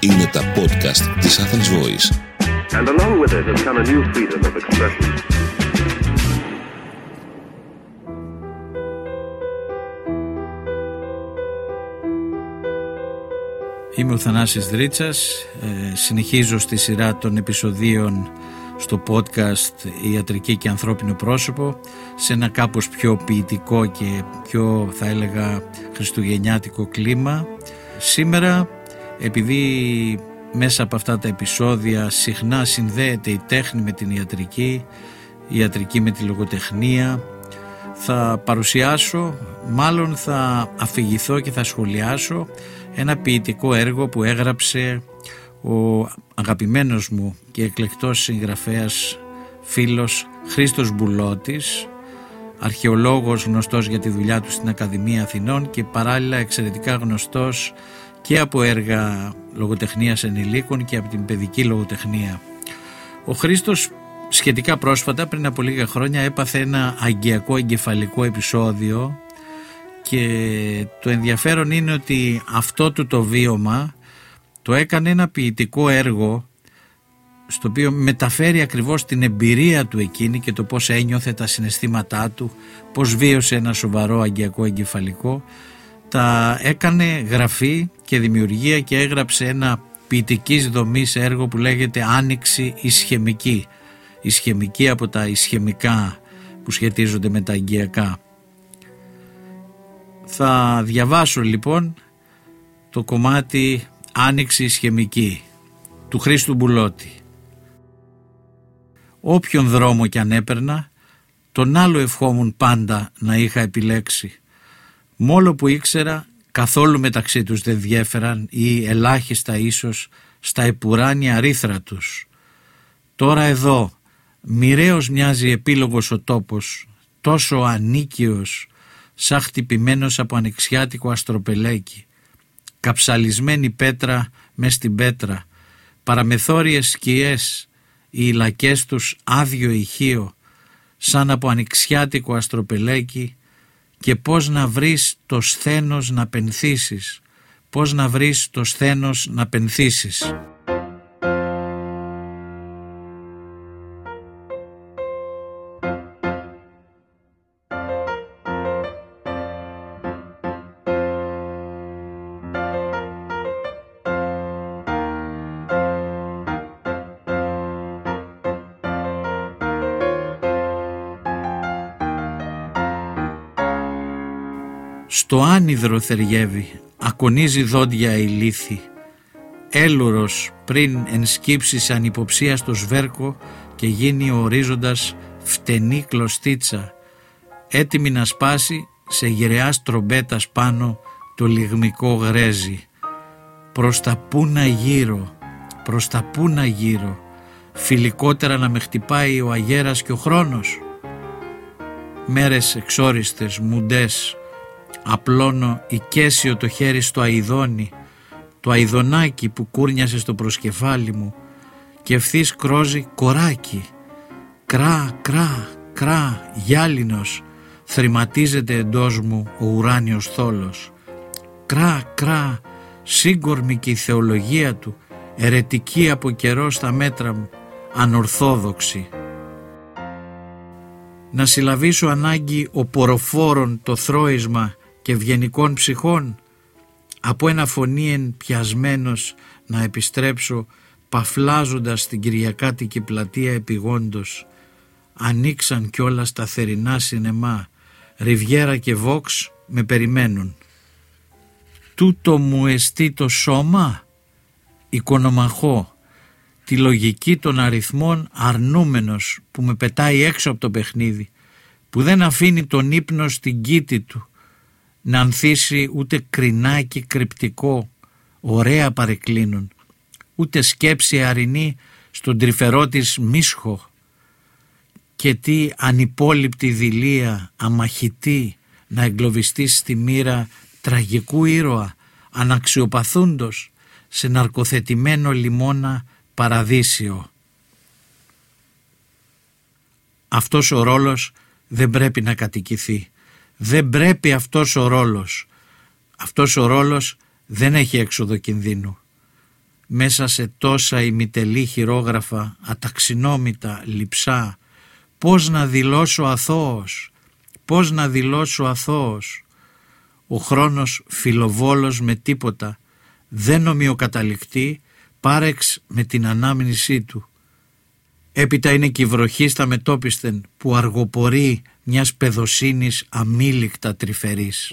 Είναι τα podcast της Athens Voice. And along with it has come a new freedom of expression. Είμαι ο Θανάσης Δρίτσας, ε, συνεχίζω στη σειρά των επεισοδίων στο podcast «Ιατρική και ανθρώπινο πρόσωπο» σε ένα κάπως πιο ποιητικό και πιο θα έλεγα χριστουγεννιάτικο κλίμα. Σήμερα επειδή μέσα από αυτά τα επεισόδια συχνά συνδέεται η τέχνη με την ιατρική, η ιατρική με τη λογοτεχνία, θα παρουσιάσω, μάλλον θα αφηγηθώ και θα σχολιάσω ένα ποιητικό έργο που έγραψε ο αγαπημένος μου και εκλεκτός συγγραφέας φίλος Χρήστος Μπουλώτης αρχαιολόγος γνωστός για τη δουλειά του στην Ακαδημία Αθηνών και παράλληλα εξαιρετικά γνωστός και από έργα λογοτεχνίας ενηλίκων και από την παιδική λογοτεχνία. Ο Χρήστος σχετικά πρόσφατα πριν από λίγα χρόνια έπαθε ένα αγκιακό εγκεφαλικό επεισόδιο και το ενδιαφέρον είναι ότι αυτό του το βίωμα το έκανε ένα ποιητικό έργο στο οποίο μεταφέρει ακριβώς την εμπειρία του εκείνη και το πώς ένιωθε τα συναισθήματά του, πώς βίωσε ένα σοβαρό αγκιακό εγκεφαλικό. Τα έκανε γραφή και δημιουργία και έγραψε ένα ποιητικής δομής έργο που λέγεται Άνοιξη Ισχυμική Ισχυμική από τα ισχυμικά που σχετίζονται με τα αγκιακά θα διαβάσω λοιπόν το κομμάτι Άνοιξη Ισχυμική του Χρήστου Μπουλώτη Όποιον δρόμο κι αν έπαιρνα τον άλλο ευχόμουν πάντα να είχα επιλέξει. Μόλο που ήξερα καθόλου μεταξύ τους δεν διέφεραν ή ελάχιστα ίσως στα επουράνια ρήθρα τους. Τώρα εδώ μοιραίος μοιάζει επίλογος ο τόπος, τόσο ανίκιος, σαν χτυπημένος από ανοιξιάτικο αστροπελέκι, καψαλισμένη πέτρα μες στην πέτρα, παραμεθόριες σκιές, οι λακές τους άδειο ηχείο, σαν από ανοιξιάτικο αστροπελέκι, και πώς να βρεις το σθένος να πενθήσεις, πώς να βρεις το σθένος να πενθήσεις. Στο άνυδρο θεριεύει, ακονίζει δόντια η λύθη. Έλουρος πριν ενσκύψει σαν υποψία στο σβέρκο και γίνει ο ορίζοντας φτενή κλωστίτσα, έτοιμη να σπάσει σε γυραιά τρομπέτας πάνω το λιγμικό γρέζι. Προς τα πού να γύρω, προς τα πού να γύρω, φιλικότερα να με χτυπάει ο αγέρας και ο χρόνος. Μέρες εξόριστες, μουντές, Απλώνω οικέσιο το χέρι στο αηδόνι, το αηδονάκι που κούρνιασε στο προσκεφάλι μου και ευθύς κρόζει κοράκι. Κρά, κρά, κρά, γυάλινος, θρηματίζεται εντός μου ο ουράνιος θόλος. Κρά, κρά, σύγκορμη και η θεολογία του, ερετική από καιρό στα μέτρα μου, ανορθόδοξη. Να συλλαβήσω ανάγκη ο ποροφόρων το θρόισμα και ευγενικών ψυχών από ένα φωνήεν πιασμένος να επιστρέψω παφλάζοντας την Κυριακάτικη πλατεία επιγόντως. Ανοίξαν κιόλα τα θερινά σινεμά Ριβιέρα και Βόξ με περιμένουν. Τούτο μου εστί το σώμα εικονομαχώ τη λογική των αριθμών αρνούμενος που με πετάει έξω από το παιχνίδι που δεν αφήνει τον ύπνο στην κήτη του να ανθίσει ούτε κρινάκι κρυπτικό, ωραία παρεκκλίνουν, ούτε σκέψη αρινή στον τρυφερό της μίσχο και τι ανυπόλοιπτη δηλία αμαχητή να εγκλωβιστεί στη μοίρα τραγικού ήρωα αναξιοπαθούντος σε ναρκοθετημένο λιμόνα παραδείσιο. Αυτός ο ρόλος δεν πρέπει να κατοικηθεί Δεν πρέπει αυτός ο ρόλος. Αυτός ο ρόλος δεν έχει έξοδο κινδύνου. Μέσα σε τόσα ημιτελή χειρόγραφα, αταξινόμητα, λυψά, πώς να δηλώσω αθώος, πώς να δηλώσω αθώος. Ο χρόνος φιλοβόλος με τίποτα, δεν ομοιοκαταληκτεί, πάρεξ με την ανάμνησή του. Έπειτα είναι και η βροχή στα μετόπισθεν που αργοπορεί μιας παιδοσύνης αμήλικτα τρυφερής.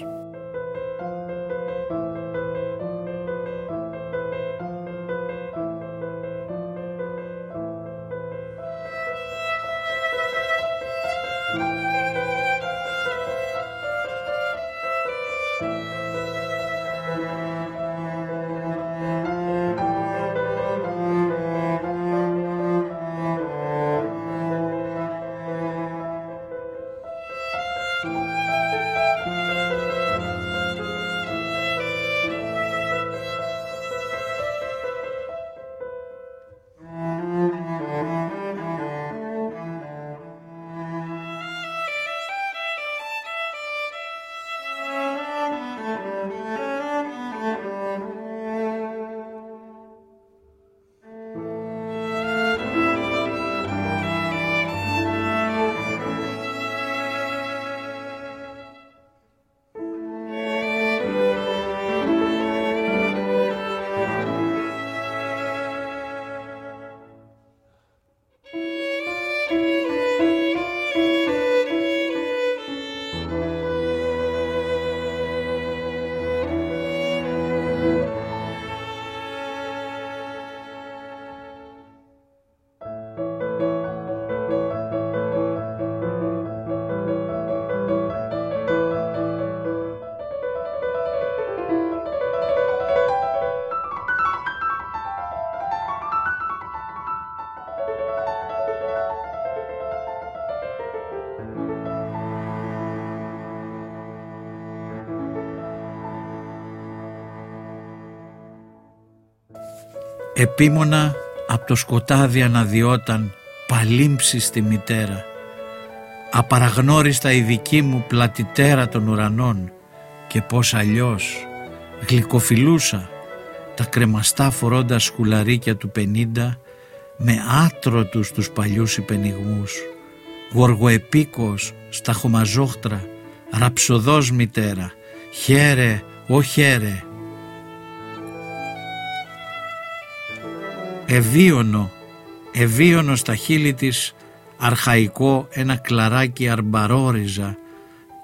Επίμονα από το σκοτάδι αναδιόταν παλίμψη στη μητέρα. Απαραγνώριστα η δική μου πλατιτέρα των ουρανών Και πως αλλιώς γλυκοφιλούσα τα κρεμαστά φορώντα σκουλαρίκια του πενήντα με άτρωτους τους παλιούς υπενιγμούς. Γοργοεπίκος στα χωμαζόχτρα ραψοδός μητέρα χαίρε, ο χαίρε ευίωνο, ευίωνο στα χείλη της αρχαϊκό ένα κλαράκι αρμπαρόριζα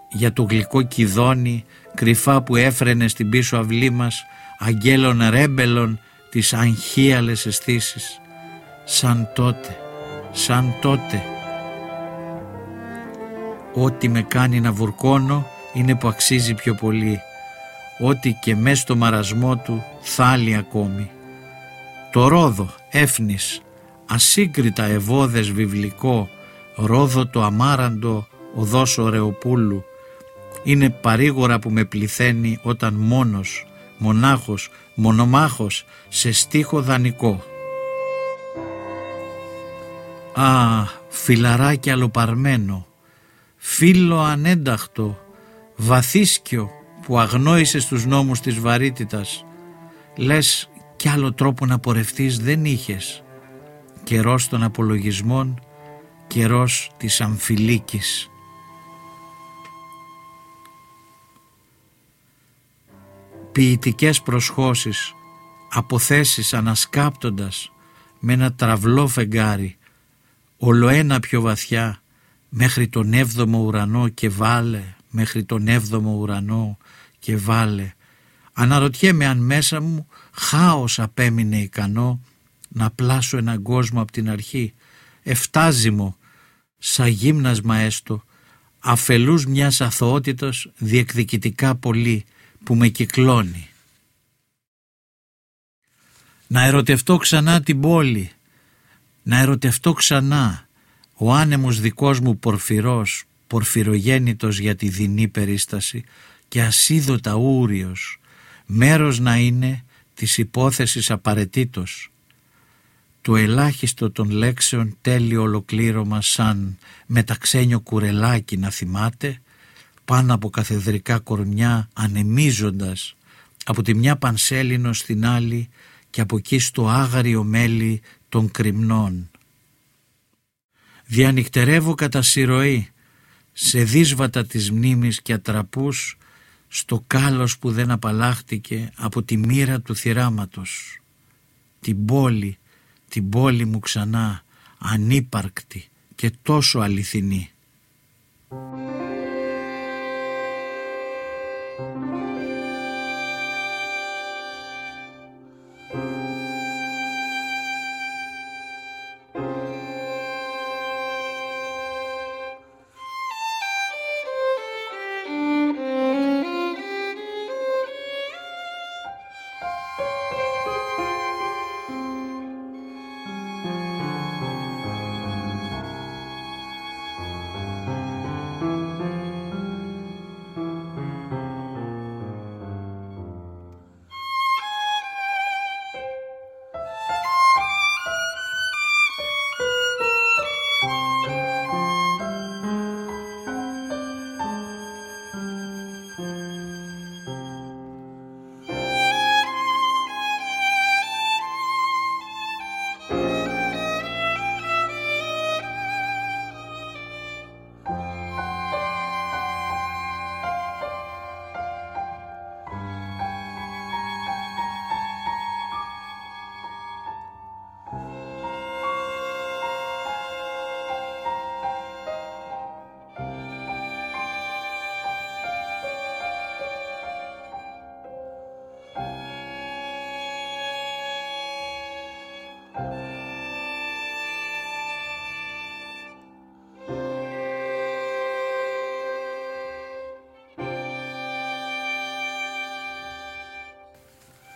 για το γλυκό κιδόνι κρυφά που έφρενε στην πίσω αυλή μας αγγέλων ρέμπελων τις αγχίαλες αισθήσεις. σαν τότε, σαν τότε. Ό,τι με κάνει να βουρκώνω είναι που αξίζει πιο πολύ. Ό,τι και μες στο μαρασμό του θάλει ακόμη το ρόδο, έφνης, ασύγκριτα ευώδες βιβλικό, ρόδο το αμάραντο, οδός Ρεοπούλου, είναι παρήγορα που με πληθαίνει όταν μόνος, μονάχος, μονομάχος, σε στίχο δανεικό. Α, φιλαράκι αλοπαρμένο, φίλο ανένταχτο, βαθίσκιο που αγνόησε τους νόμους της βαρύτητας, λες κι άλλο τρόπο να πορευτείς δεν είχες. Καιρός των απολογισμών, καιρός της αμφιλίκης. Ποιητικές προσχώσεις, αποθέσεις ανασκάπτοντας με ένα τραυλό φεγγάρι, ολοένα πιο βαθιά, μέχρι τον έβδομο ουρανό και βάλε, μέχρι τον έβδομο ουρανό και βάλε. Αναρωτιέμαι αν μέσα μου χάος απέμεινε ικανό να πλάσω έναν κόσμο από την αρχή, εφτάζιμο, σαν γύμνασμα έστω, αφελούς μιας αθωότητος διεκδικητικά πολύ που με κυκλώνει. Να ερωτευτώ ξανά την πόλη, να ερωτευτώ ξανά ο άνεμος δικός μου πορφυρός, πορφυρογέννητος για τη δεινή περίσταση και ασίδωτα ούριος, μέρος να είναι της υπόθεσης απαραίτητος. Το ελάχιστο των λέξεων τέλειο ολοκλήρωμα σαν μεταξένιο κουρελάκι να θυμάται, πάνω από καθεδρικά κορμιά ανεμίζοντας από τη μια πανσέλινο στην άλλη και από εκεί στο άγαριο μέλι των κρυμνών. Διανυκτερεύω κατά συρροή σε δύσβατα της μνήμης και ατραπούς στο κάλος που δεν απαλλάχτηκε από τη μοίρα του θυράματος. Την πόλη, την πόλη μου ξανά, ανύπαρκτη και τόσο αληθινή.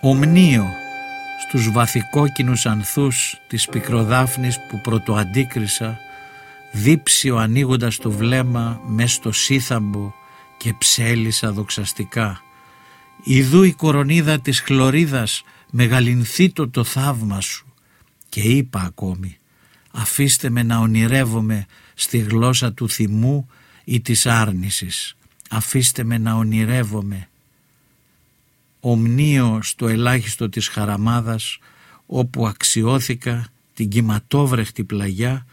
Ομνίο στους βαθικόκκινους ανθούς της πικροδάφνης που πρωτοαντίκρισα δίψιο ανοίγοντας το βλέμμα μες στο σύθαμπο και ψέλισα δοξαστικά. Ιδού η κορονίδα της χλωρίδας μεγαλυνθήτω το θαύμα σου και είπα ακόμη αφήστε με να ονειρεύομαι στη γλώσσα του θυμού ή της άρνησης αφήστε με να ονειρεύομαι ομνίο στο ελάχιστο της χαραμάδας όπου αξιώθηκα την κυματόβρεχτη πλαγιά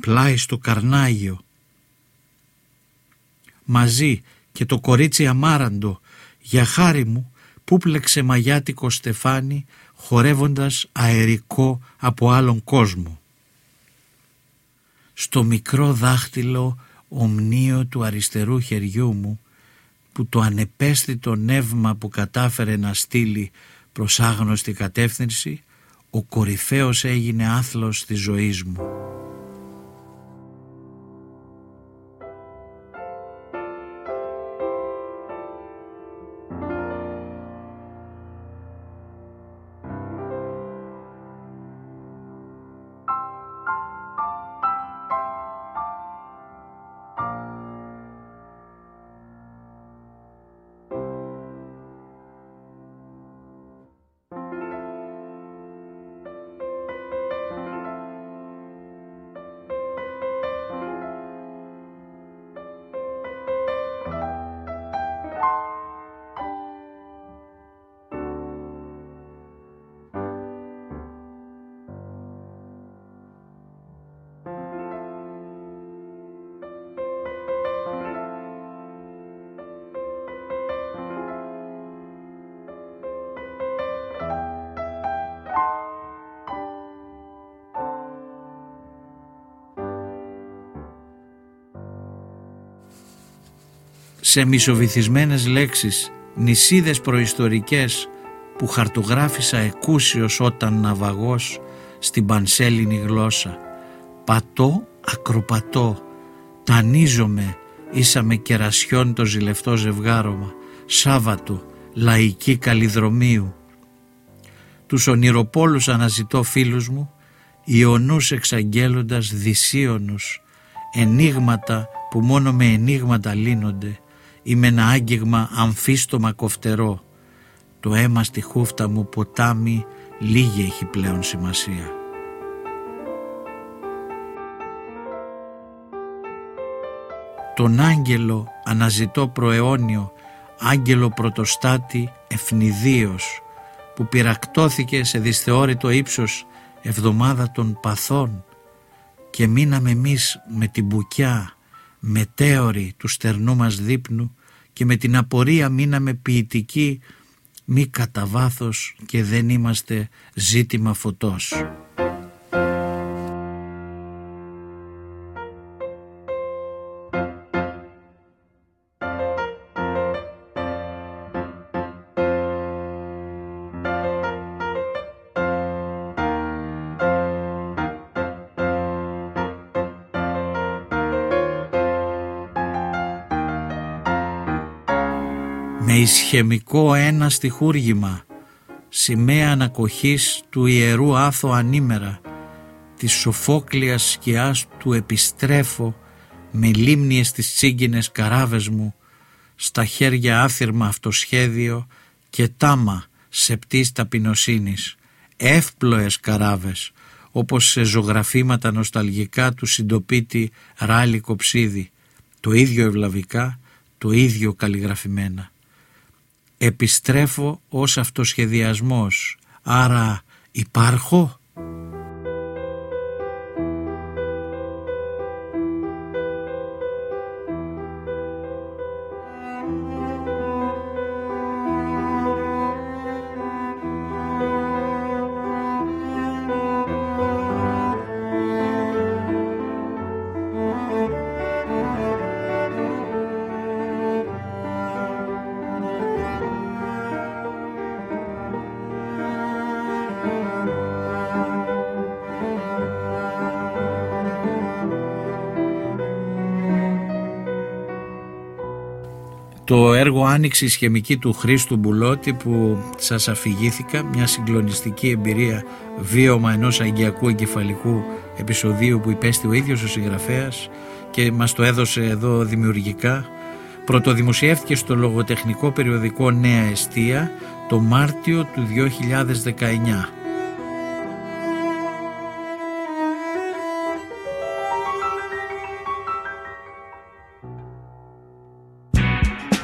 πλάι στο Καρνάγιο. Μαζί και το κορίτσι αμάραντο για χάρη μου που πλεξε μαγιάτικο στεφάνι χορεύοντας αερικό από άλλον κόσμο. Στο μικρό δάχτυλο ομνίο του αριστερού χεριού μου που το ανεπαίσθητο νεύμα που κατάφερε να στείλει προς άγνωστη κατεύθυνση ο κορυφαίος έγινε άθλος της ζωής μου. Σε μισοβυθισμένες λέξεις, νησίδες προϊστορικές που χαρτογράφησα εκούσιος όταν ναυαγός στην πανσέλινη γλώσσα. Πατώ, ακροπατώ, τανίζομαι, ίσα με κερασιόν το ζηλευτό ζευγάρωμα, Σάββατο, λαϊκή καλλιδρομίου. Τους ονειροπόλους αναζητώ φίλους μου, ιονούς εξαγγέλλοντας δυσίωνους, ενίγματα που μόνο με ενίγματα λύνονται, Είμαι ένα άγγιγμα αμφίστομα κοφτερό. Το αίμα στη χούφτα μου ποτάμι λίγη έχει πλέον σημασία. τον άγγελο αναζητώ προαιώνιο, άγγελο πρωτοστάτη ευνηδίος, που πυρακτώθηκε σε δυσθεώρητο ύψος εβδομάδα των παθών και μείναμε εμείς με την μπουκιά μετέωρη του στερνού μας δείπνου και με την απορία μείναμε ποιητικοί μη κατά βάθος και δεν είμαστε ζήτημα φωτός. Με ισχυμικό ένα στιχούργημα, σημαία ανακοχής του ιερού άθο ανήμερα, της σοφόκλειας σκιάς του επιστρέφω, με λίμνιες τις τσίγκινες καράβες μου, στα χέρια άθυρμα αυτοσχέδιο και τάμα σεπτής ταπεινοσύνης, εύπλοες καράβες, όπως σε ζωγραφήματα νοσταλγικά του συντοπίτη ράλι κοψίδι, το ίδιο ευλαβικά, το ίδιο καλλιγραφημένα επιστρέφω ως αυτοσχεδιασμός. Άρα υπάρχω. Το έργο «Άνοιξης σχεμική» του Χρήστου Μπουλότη που σας αφηγήθηκα, μια συγκλονιστική εμπειρία βίωμα ενός αγκιακού εγκεφαλικού επεισοδίου που υπέστη ο ίδιος ο συγγραφέας και μας το έδωσε εδώ δημιουργικά. Πρωτοδημοσιεύτηκε στο λογοτεχνικό περιοδικό Νέα Εστία το Μάρτιο του 2019.